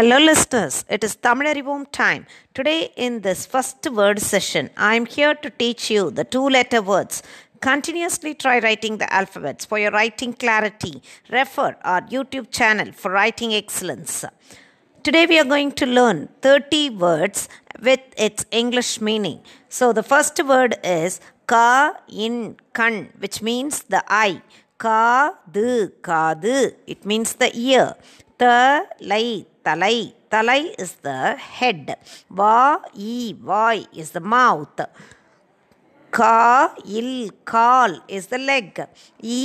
Hello, listeners. It is Tamil Arivom time. Today, in this first word session, I am here to teach you the two letter words. Continuously try writing the alphabets for your writing clarity. Refer our YouTube channel for writing excellence. Today, we are going to learn 30 words with its English meaning. So, the first word is ka in kan, which means the eye. Ka du, ka du, it means the ear. தலை தலை தலை is the head வா இ வாய் is the மவுத் கா இல் call is the leg இ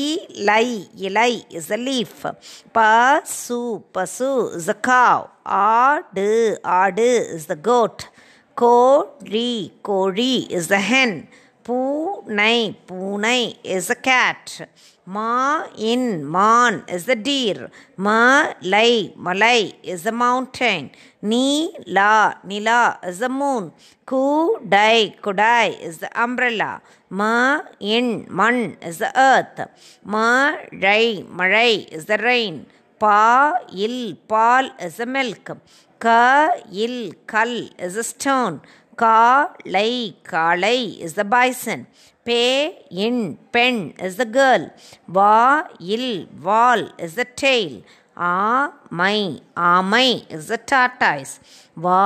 லை இலை is the leaf ப சு பசு is the காவ் ஆடு ஆடு இஸ் த கோட் கோ கோழி கோழி இஸ் த ஹென் பூனை பூனை இஸ் அ கேட் மா இன் மான் இஸ் அ டீர் ம லை மலை இஸ் அ மவுண்டன் நீ லா நிலா இஸ் அ மூன் கூ டை குடாய் இஸ் அ அம்ப்ரல்லா ம இன் மண் இஸ் அ ஏர்த் ம ழை மழை இஸ் அ ரெயின் பா இல் பால் இஸ் அ மில்க் க இல் கல் இஸ் அ ஸ்டோன் காலை காலை இஸ் த பாய்சன் பே இன் பெண் இஸ் த கேர்ள் வா இல் வால் இஸ் த டெய்ல் ஆ மை ஆமை இஸ் த டாட்டாய்ஸ் வா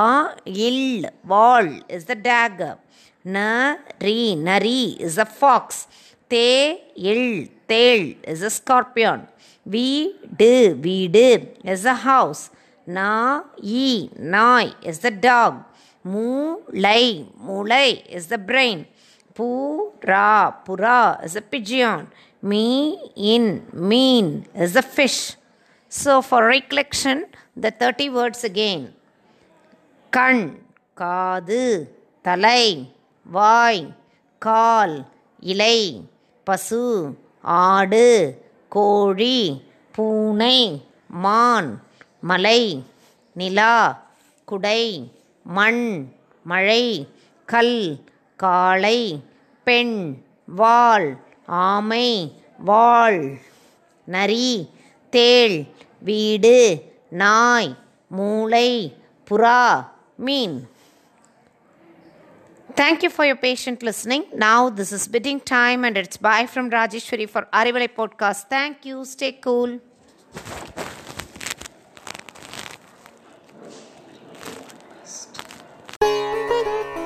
இல் வால் இஸ் த டேகர் ந ரீ நரி இஸ் அ ஃபாக்ஸ் தே இல் தேள் இஸ் அ ஸ்கார்பியான் வீடு வீடு இஸ் அ ஹவுஸ் நா ஈ நாய் இஸ் அ டாக் மூளை மூளை இஸ் த பிரெயின் பூ ரா புறா இஸ் அ பிஜியான் மீ இன் மீன் is a fish so far recollection the thirty words again கண் காது தலை வாய் கால் இலை பசு ஆடு கோழி பூனை மான் மலை நிலா குடை மண் மழை கல் காளை பெண் வாள் ஆமை வாள் நரி தேள் வீடு நாய் மூளை புறா மீன் Thank you for your patient listening. Now, this is bidding time, and it's bye from Rajeshwari for Arivale podcast. Thank you. Stay cool. Thank you.